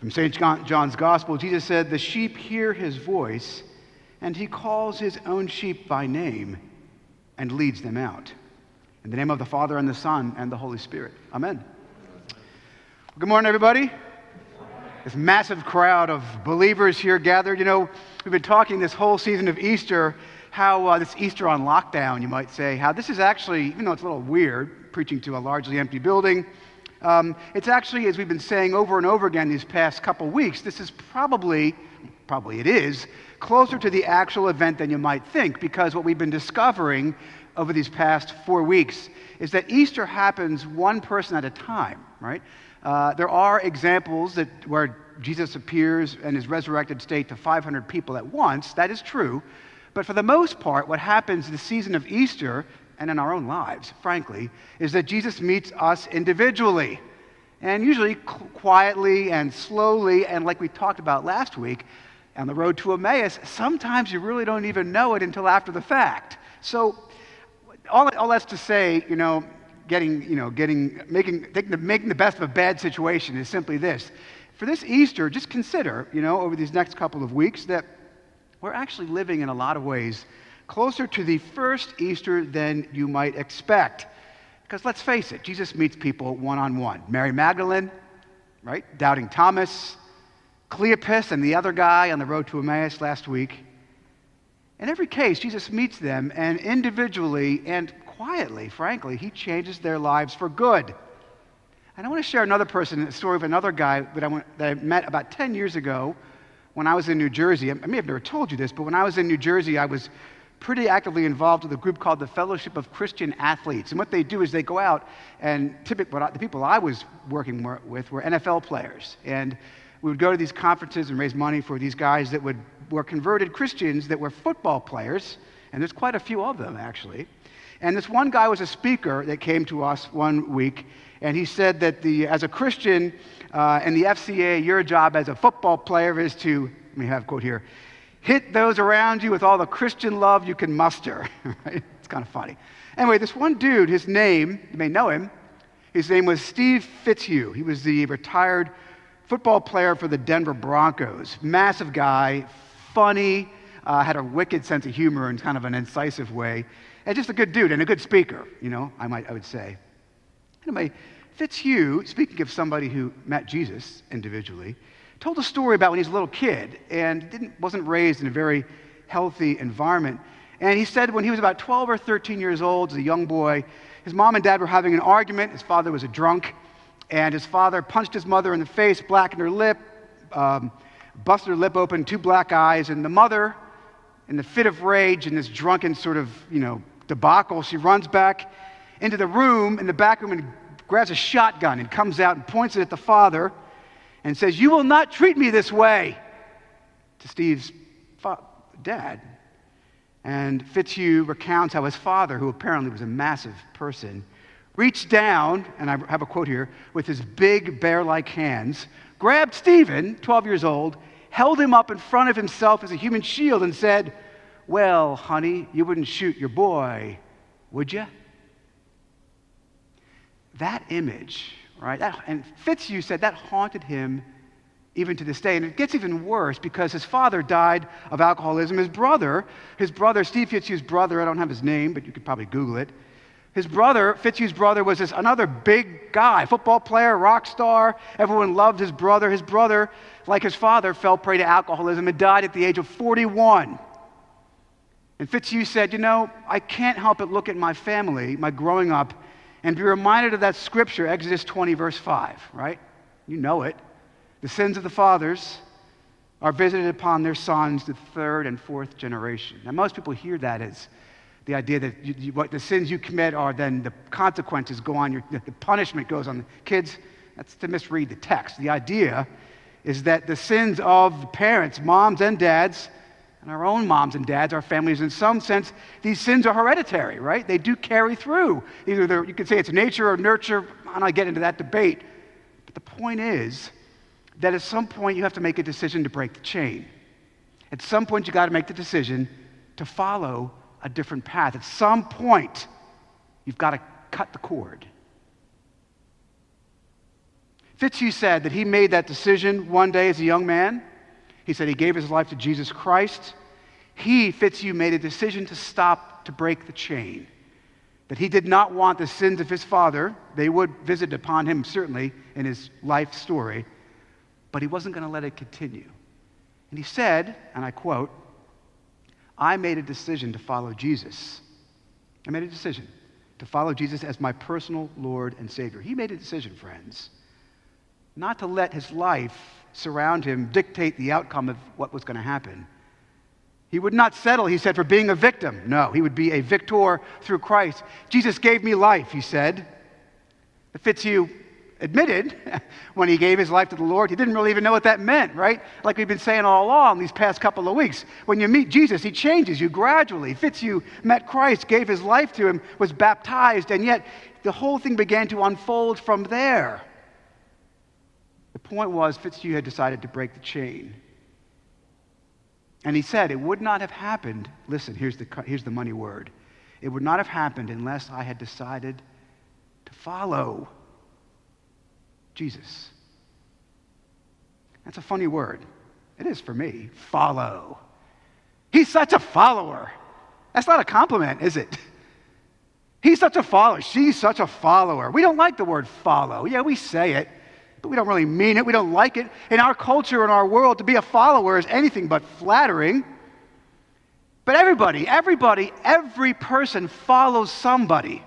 From St. John's Gospel, Jesus said, The sheep hear his voice, and he calls his own sheep by name and leads them out. In the name of the Father, and the Son, and the Holy Spirit. Amen. Good morning, everybody. This massive crowd of believers here gathered. You know, we've been talking this whole season of Easter, how uh, this Easter on lockdown, you might say, how this is actually, even though it's a little weird, preaching to a largely empty building, um, it's actually, as we've been saying over and over again these past couple weeks, this is probably, probably it is, closer to the actual event than you might think, because what we've been discovering over these past four weeks is that Easter happens one person at a time, right? Uh, there are examples that where Jesus appears in his resurrected state to 500 people at once. That is true. But for the most part, what happens in the season of Easter and in our own lives, frankly, is that Jesus meets us individually. And usually quietly and slowly, and like we talked about last week on the road to Emmaus, sometimes you really don't even know it until after the fact. So, all, all that's to say, you know, getting, you know, getting, making, the, making the best of a bad situation is simply this. For this Easter, just consider, you know, over these next couple of weeks, that we're actually living in a lot of ways closer to the first Easter than you might expect. Because let's face it, Jesus meets people one on one. Mary Magdalene, right? Doubting Thomas, Cleopas, and the other guy on the road to Emmaus last week. In every case, Jesus meets them, and individually and quietly, frankly, he changes their lives for good. And I want to share another person, a story of another guy that I, went, that I met about 10 years ago when I was in New Jersey. I may have never told you this, but when I was in New Jersey, I was pretty actively involved with a group called the Fellowship of Christian Athletes. And what they do is they go out, and typically the people I was working with were NFL players. And we would go to these conferences and raise money for these guys that would, were converted Christians that were football players. And there's quite a few of them, actually. And this one guy was a speaker that came to us one week, and he said that the, as a Christian uh, in the FCA, your job as a football player is to, let me have a quote here, hit those around you with all the Christian love you can muster. It's kind of funny. Anyway, this one dude, his name, you may know him, his name was Steve Fitzhugh. He was the retired football player for the Denver Broncos. Massive guy, funny, uh, had a wicked sense of humor in kind of an incisive way, and just a good dude and a good speaker, you know, I, might, I would say. Anyway, Fitzhugh, speaking of somebody who met Jesus individually, told a story about when he was a little kid and didn't, wasn't raised in a very healthy environment. And he said when he was about 12 or 13 years old, as a young boy, his mom and dad were having an argument. His father was a drunk, and his father punched his mother in the face, blackened her lip, um, busted her lip open, two black eyes. And the mother, in the fit of rage and this drunken sort of, you know, debacle, she runs back into the room, in the back room, and grabs a shotgun and comes out and points it at the father and says, You will not treat me this way to Steve's fa- dad. And Fitzhugh recounts how his father, who apparently was a massive person, reached down, and I have a quote here, with his big bear like hands, grabbed Stephen, 12 years old, held him up in front of himself as a human shield, and said, Well, honey, you wouldn't shoot your boy, would you? That image right? That, and Fitzhugh said that haunted him even to this day. And it gets even worse because his father died of alcoholism. His brother, his brother, Steve Fitzhugh's brother, I don't have his name, but you could probably Google it. His brother, Fitzhugh's brother, was this another big guy, football player, rock star. Everyone loved his brother. His brother, like his father, fell prey to alcoholism and died at the age of 41. And Fitzhugh said, You know, I can't help but look at my family, my growing up, and be reminded of that scripture, Exodus 20, verse 5, right? You know it. The sins of the fathers are visited upon their sons, the third and fourth generation. Now, most people hear that as the idea that you, you, what the sins you commit are then the consequences go on your, the punishment goes on the kids. That's to misread the text. The idea is that the sins of parents, moms and dads, and our own moms and dads, our families, in some sense, these sins are hereditary, right? They do carry through. Either you could say it's nature or nurture. I'm not get into that debate. But the point is that at some point you have to make a decision to break the chain. At some point you got to make the decision to follow a different path. At some point, you've got to cut the cord. Fitzhugh said that he made that decision one day as a young man. He said he gave his life to Jesus Christ. He, Fitzhugh, made a decision to stop, to break the chain. That he did not want the sins of his father, they would visit upon him certainly in his life story, but he wasn't going to let it continue. And he said, and I quote, I made a decision to follow Jesus. I made a decision to follow Jesus as my personal Lord and Savior. He made a decision, friends not to let his life surround him dictate the outcome of what was going to happen. He would not settle, he said, for being a victim. No, he would be a victor through Christ. Jesus gave me life, he said. Fitzhugh admitted when he gave his life to the Lord, he didn't really even know what that meant, right? Like we've been saying all along these past couple of weeks. When you meet Jesus, he changes you gradually. Fitzhugh met Christ, gave his life to him, was baptized, and yet the whole thing began to unfold from there. Point was, Fitzhugh had decided to break the chain. And he said, It would not have happened. Listen, here's the, here's the money word. It would not have happened unless I had decided to follow Jesus. That's a funny word. It is for me. Follow. He's such a follower. That's not a compliment, is it? He's such a follower. She's such a follower. We don't like the word follow. Yeah, we say it but we don't really mean it. We don't like it. In our culture, in our world, to be a follower is anything but flattering. But everybody, everybody, every person follows somebody.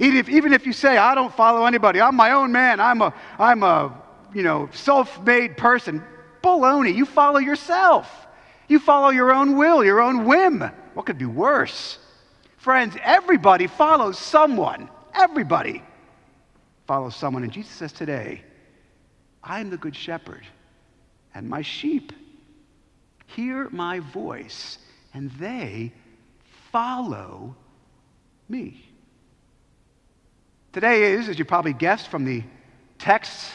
Even if, even if you say, I don't follow anybody, I'm my own man, I'm a, I'm a you know, self made person, baloney. You follow yourself. You follow your own will, your own whim. What could be worse? Friends, everybody follows someone. Everybody follows someone. And Jesus says today, I'm the good shepherd, and my sheep hear my voice, and they follow me. Today is, as you probably guessed from the text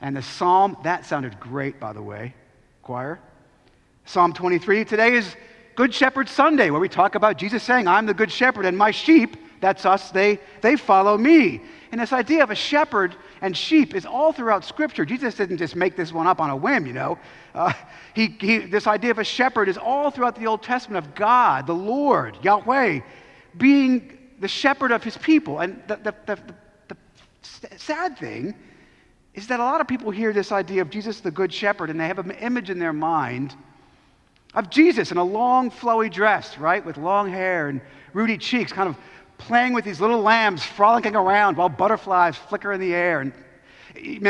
and the psalm, that sounded great, by the way, choir. Psalm 23. Today is Good Shepherd Sunday, where we talk about Jesus saying, I'm the good shepherd, and my sheep, that's us, they, they follow me. And this idea of a shepherd and sheep is all throughout Scripture. Jesus didn't just make this one up on a whim, you know. Uh, he, he, this idea of a shepherd is all throughout the Old Testament of God, the Lord, Yahweh, being the shepherd of his people. And the, the, the, the sad thing is that a lot of people hear this idea of Jesus the Good Shepherd and they have an image in their mind of Jesus in a long, flowy dress, right, with long hair and ruddy cheeks, kind of playing with these little lambs, frolicking around while butterflies flicker in the air. And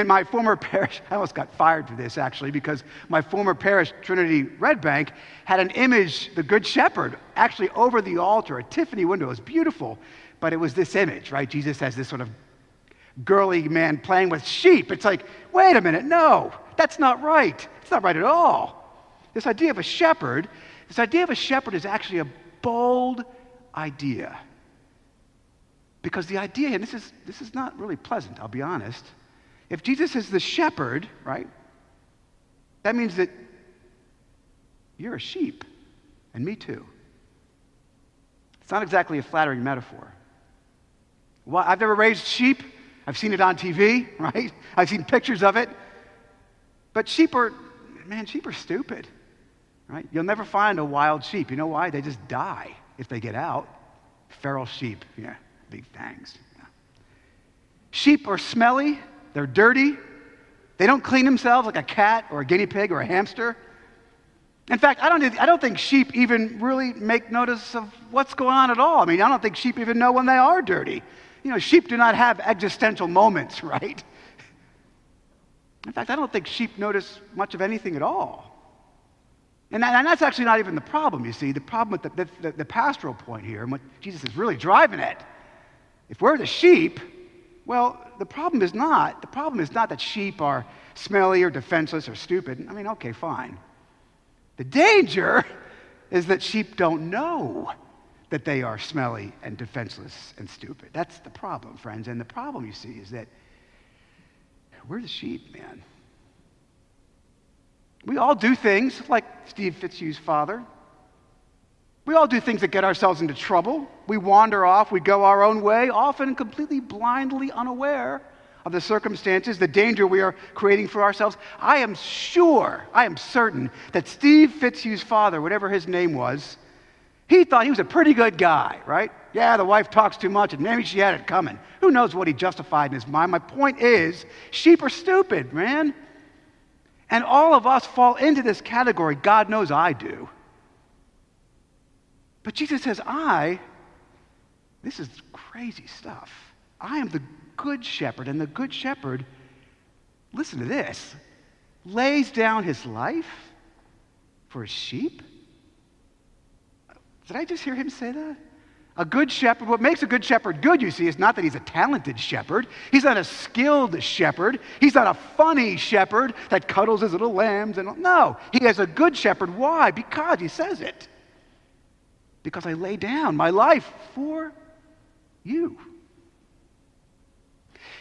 my former parish, I almost got fired for this actually, because my former parish, Trinity Red Bank, had an image, the Good Shepherd, actually over the altar, a Tiffany window. It was beautiful, but it was this image, right? Jesus has this sort of girly man playing with sheep. It's like, wait a minute, no, that's not right. It's not right at all. This idea of a shepherd, this idea of a shepherd is actually a bold idea. Because the idea, and this is, this is not really pleasant, I'll be honest. If Jesus is the shepherd, right, that means that you're a sheep, and me too. It's not exactly a flattering metaphor. Well, I've never raised sheep. I've seen it on TV, right? I've seen pictures of it. But sheep are, man, sheep are stupid, right? You'll never find a wild sheep. You know why? They just die if they get out. Feral sheep, yeah big fangs. Sheep are smelly, they're dirty, they don't clean themselves like a cat or a guinea pig or a hamster. In fact, I don't, I don't think sheep even really make notice of what's going on at all. I mean, I don't think sheep even know when they are dirty. You know, sheep do not have existential moments, right? In fact, I don't think sheep notice much of anything at all. And, that, and that's actually not even the problem, you see. The problem with the, the, the pastoral point here, and what Jesus is really driving at, if we're the sheep, well, the problem is not, the problem is not that sheep are smelly or defenseless or stupid. I mean, okay, fine. The danger is that sheep don't know that they are smelly and defenseless and stupid. That's the problem, friends. And the problem, you see, is that we're the sheep, man. We all do things like Steve Fitzhugh's father. We all do things that get ourselves into trouble. We wander off, we go our own way, often completely blindly unaware of the circumstances, the danger we are creating for ourselves, I am sure, I am certain that Steve Fitzhugh's father, whatever his name was, he thought he was a pretty good guy, right? Yeah, the wife talks too much, and maybe she had it coming. Who knows what he justified in his mind? My point is, sheep are stupid, man. And all of us fall into this category. God knows I do. But Jesus says, I, this is crazy stuff. I am the good shepherd, and the good shepherd, listen to this, lays down his life for his sheep. Did I just hear him say that? A good shepherd, what makes a good shepherd good, you see, is not that he's a talented shepherd. He's not a skilled shepherd. He's not a funny shepherd that cuddles his little lambs. And no, he is a good shepherd. Why? Because he says it. Because I lay down my life for you.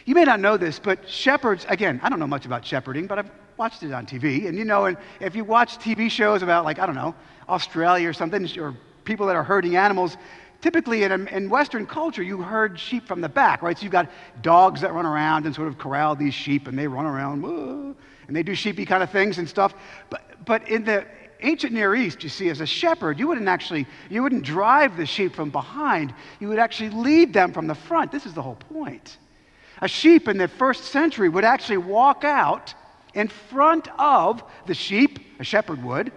You may not know this, but shepherds, again, I don't know much about shepherding, but I've watched it on TV. And you know, and if you watch TV shows about, like, I don't know, Australia or something, or people that are herding animals, typically in, um, in Western culture, you herd sheep from the back, right? So you've got dogs that run around and sort of corral these sheep, and they run around, and they do sheepy kind of things and stuff. But, but in the ancient Near East, you see, as a shepherd, you wouldn't actually, you wouldn't drive the sheep from behind. You would actually lead them from the front. This is the whole point. A sheep in the first century would actually walk out in front of the sheep, a shepherd would.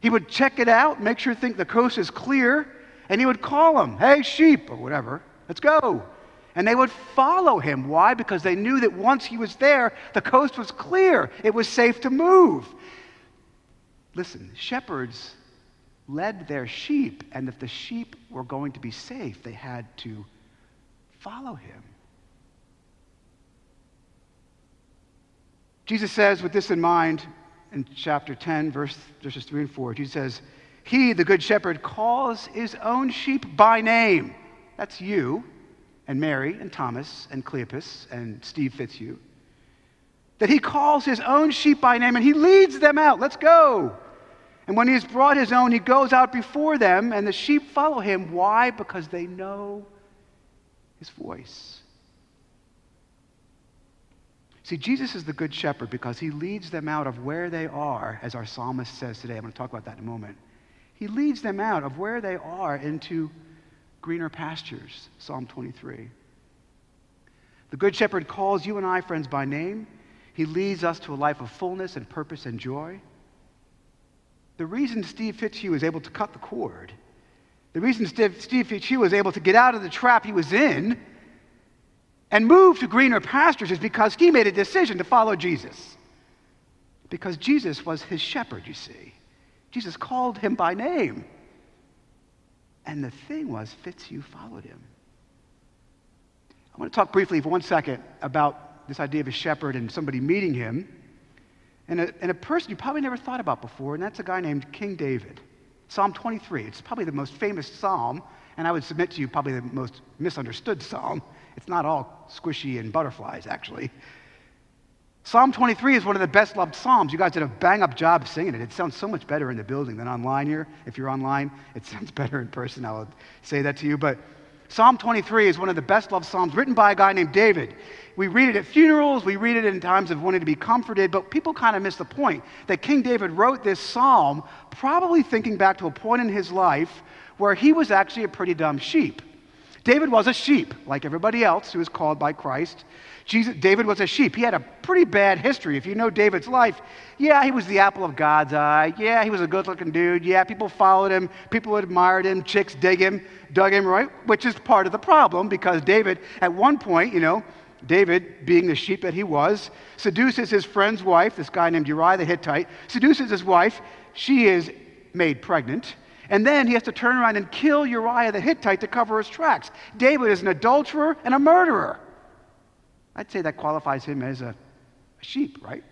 He would check it out, make sure think the coast is clear, and he would call them, hey, sheep, or whatever, let's go. And they would follow him. Why? Because they knew that once he was there, the coast was clear, it was safe to move. Listen, shepherds led their sheep, and if the sheep were going to be safe, they had to follow him. Jesus says, with this in mind, in chapter 10, verse, verses 3 and 4, Jesus says, He, the good shepherd, calls his own sheep by name. That's you and Mary and Thomas and Cleopas and Steve Fitzhugh. That he calls his own sheep by name and he leads them out. Let's go. And when he has brought his own, he goes out before them, and the sheep follow him. Why? Because they know his voice. See, Jesus is the good shepherd because he leads them out of where they are, as our psalmist says today. I'm going to talk about that in a moment. He leads them out of where they are into greener pastures, Psalm 23. The good shepherd calls you and I, friends, by name. He leads us to a life of fullness and purpose and joy. The reason Steve Fitzhugh was able to cut the cord, the reason Steve, Steve Fitzhugh was able to get out of the trap he was in and move to greener pastures is because he made a decision to follow Jesus. Because Jesus was his shepherd, you see. Jesus called him by name. And the thing was, Fitzhugh followed him. I want to talk briefly for one second about this idea of a shepherd and somebody meeting him. And a, and a person you probably never thought about before, and that's a guy named King David. Psalm 23. It's probably the most famous psalm, and I would submit to you, probably the most misunderstood psalm it's not all squishy and butterflies, actually. Psalm 23 is one of the best loved Psalms. You guys did a bang up job singing it. It sounds so much better in the building than online here. If you're online, it sounds better in person. I will say that to you. But Psalm 23 is one of the best loved Psalms written by a guy named David. We read it at funerals, we read it in times of wanting to be comforted, but people kind of miss the point that King David wrote this psalm probably thinking back to a point in his life where he was actually a pretty dumb sheep. David was a sheep, like everybody else who was called by Christ. Jesus, David was a sheep. He had a pretty bad history. If you know David's life, yeah, he was the apple of God's eye. Yeah, he was a good looking dude. Yeah, people followed him. People admired him. Chicks dig him, dug him, right? Which is part of the problem because David, at one point, you know, David, being the sheep that he was, seduces his friend's wife, this guy named Uriah the Hittite, seduces his wife. She is made pregnant. And then he has to turn around and kill Uriah the Hittite to cover his tracks. David is an adulterer and a murderer. I'd say that qualifies him as a, a sheep, right?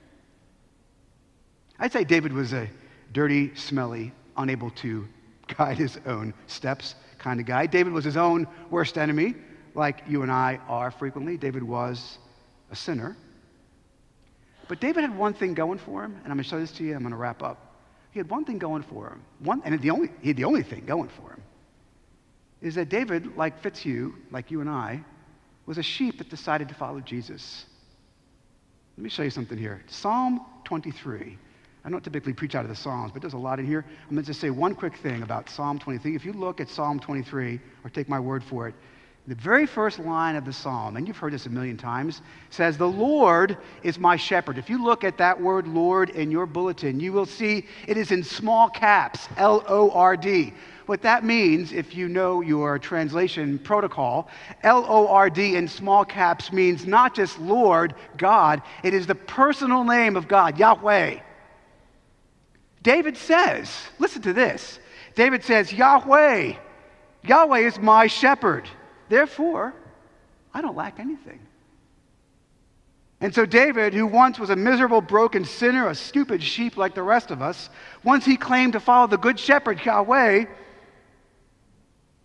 I'd say David was a dirty, smelly, unable to guide his own steps kind of guy. David was his own worst enemy, like you and I are frequently. David was a sinner. But David had one thing going for him, and I'm going to show this to you. I'm going to wrap up. He had one thing going for him. One, and the only, he had the only thing going for him is that David, like Fitzhugh, like you and I, was a sheep that decided to follow Jesus. Let me show you something here. Psalm 23. I don't typically preach out of the Psalms, but there's a lot in here. I'm going to just say one quick thing about Psalm 23. If you look at Psalm 23, or take my word for it, the very first line of the psalm, and you've heard this a million times, says, The Lord is my shepherd. If you look at that word Lord in your bulletin, you will see it is in small caps, L O R D. What that means, if you know your translation protocol, L O R D in small caps means not just Lord, God, it is the personal name of God, Yahweh. David says, listen to this. David says, Yahweh, Yahweh is my shepherd. Therefore, I don't lack anything. And so, David, who once was a miserable, broken sinner, a stupid sheep like the rest of us, once he claimed to follow the good shepherd, Yahweh,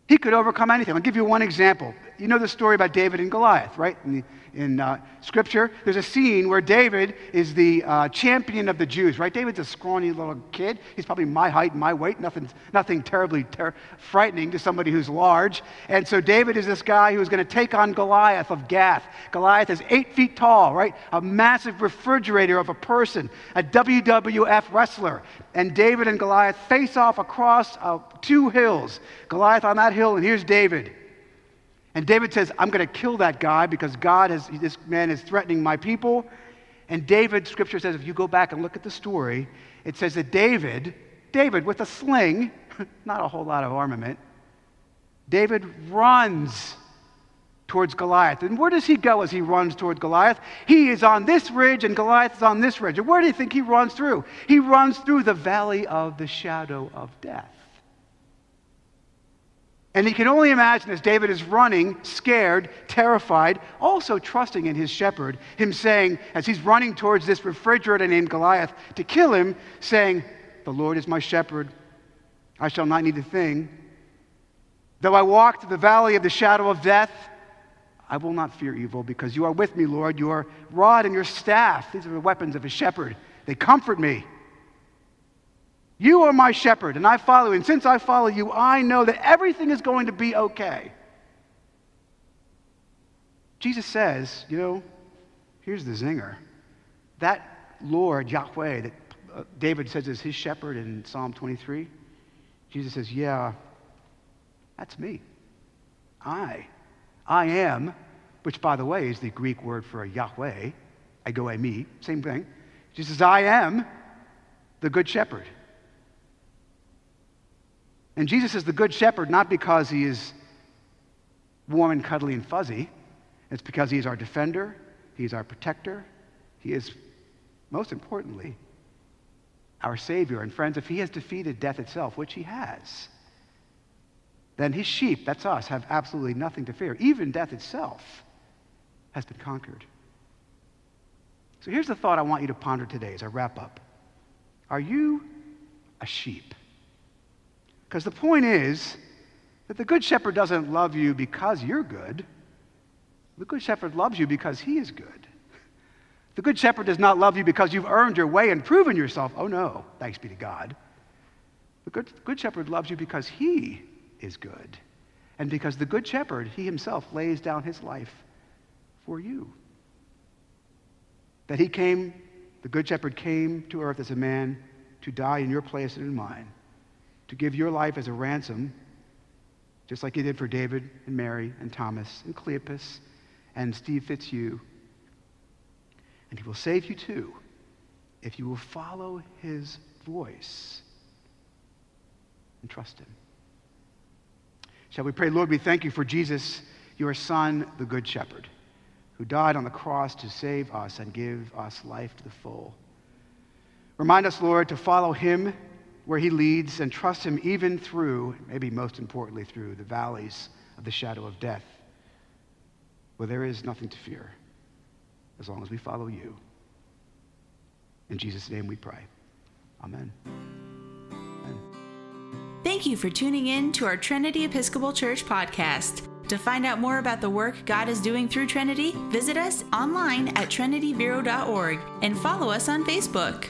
he could overcome anything. I'll give you one example. You know the story about David and Goliath, right? The in uh, Scripture, there's a scene where David is the uh, champion of the Jews, right? David's a scrawny little kid. He's probably my height, my weight, nothing, nothing terribly ter- frightening to somebody who's large. And so David is this guy who's going to take on Goliath of Gath. Goliath is eight feet tall, right? A massive refrigerator of a person, a WWF wrestler. And David and Goliath face off across uh, two hills. Goliath on that hill, and here's David. And David says, I'm going to kill that guy because God has, this man is threatening my people. And David, scripture says, if you go back and look at the story, it says that David, David with a sling, not a whole lot of armament, David runs towards Goliath. And where does he go as he runs towards Goliath? He is on this ridge and Goliath is on this ridge. And where do you think he runs through? He runs through the valley of the shadow of death. And he can only imagine as David is running, scared, terrified, also trusting in his shepherd, him saying, as he's running towards this refrigerator named Goliath to kill him, saying, The Lord is my shepherd. I shall not need a thing. Though I walk through the valley of the shadow of death, I will not fear evil because you are with me, Lord. Your rod and your staff, these are the weapons of a shepherd. They comfort me. You are my shepherd, and I follow you. And since I follow you, I know that everything is going to be okay. Jesus says, you know, here's the zinger. That Lord, Yahweh, that uh, David says is his shepherd in Psalm 23, Jesus says, yeah, that's me. I. I am, which, by the way, is the Greek word for Yahweh, ego eimi, same thing. Jesus says, I am the good shepherd. And Jesus is the good shepherd not because he is warm and cuddly and fuzzy, it's because he is our defender, he is our protector, he is, most importantly, our Savior. And friends, if he has defeated death itself, which he has, then his sheep, that's us, have absolutely nothing to fear. Even death itself has been conquered. So here's the thought I want you to ponder today as I wrap up Are you a sheep? Because the point is that the Good Shepherd doesn't love you because you're good. The Good Shepherd loves you because he is good. The Good Shepherd does not love you because you've earned your way and proven yourself. Oh, no, thanks be to God. The Good, good Shepherd loves you because he is good. And because the Good Shepherd, he himself, lays down his life for you. That he came, the Good Shepherd came to earth as a man to die in your place and in mine to give your life as a ransom, just like he did for David and Mary and Thomas and Cleopas and Steve Fitzhugh. And he will save you too if you will follow his voice and trust him. Shall we pray, Lord, we thank you for Jesus, your Son, the Good Shepherd, who died on the cross to save us and give us life to the full. Remind us, Lord, to follow him where he leads and trust him even through, maybe most importantly, through the valleys of the shadow of death, where there is nothing to fear as long as we follow you. In Jesus' name we pray. Amen. Amen. Thank you for tuning in to our Trinity Episcopal Church podcast. To find out more about the work God is doing through Trinity, visit us online at trinitybiro.org and follow us on Facebook.